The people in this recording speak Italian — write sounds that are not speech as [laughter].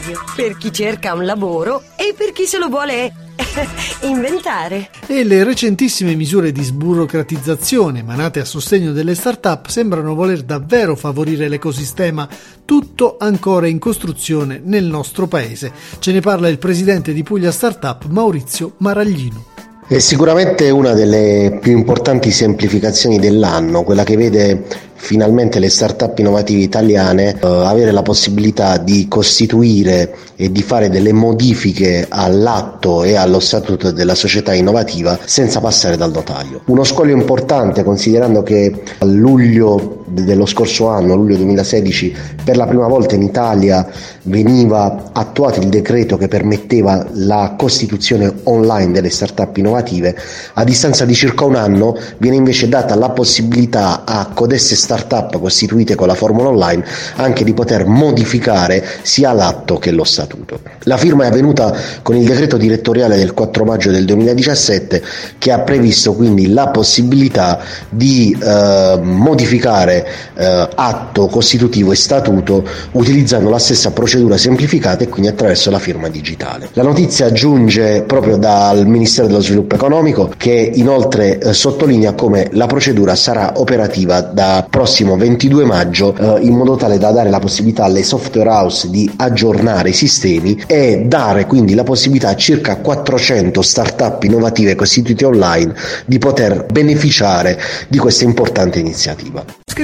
radio, per chi cerca un lavoro e per chi se lo vuole [laughs] inventare. E le recentissime misure di sburocratizzazione emanate a sostegno delle start-up sembrano voler davvero favorire l'ecosistema, tutto ancora in costruzione nel nostro paese. Ce ne parla il presidente di Puglia Startup Maurizio Maraglino. È sicuramente una delle più importanti semplificazioni dell'anno, quella che vede finalmente le start-up innovative italiane eh, avere la possibilità di costituire e di fare delle modifiche all'atto e allo statuto della società innovativa senza passare dal notaio. Uno scoglio importante considerando che a luglio dello scorso anno, luglio 2016, per la prima volta in Italia veniva attuato il decreto che permetteva la costituzione online delle start-up innovative, a distanza di circa un anno viene invece data la possibilità a codeste start-up costituite con la formula online anche di poter modificare sia l'atto che lo statuto. La firma è avvenuta con il decreto direttoriale del 4 maggio del 2017 che ha previsto quindi la possibilità di eh, modificare eh, atto costitutivo e statuto utilizzando la stessa procedura semplificata e quindi attraverso la firma digitale. La notizia giunge proprio dal Ministero dello Sviluppo Economico che inoltre eh, sottolinea come la procedura sarà operativa da prossimo 22 maggio eh, in modo tale da dare la possibilità alle software house di aggiornare i sistemi e dare quindi la possibilità a circa 400 start-up innovative costituite online di poter beneficiare di questa importante iniziativa.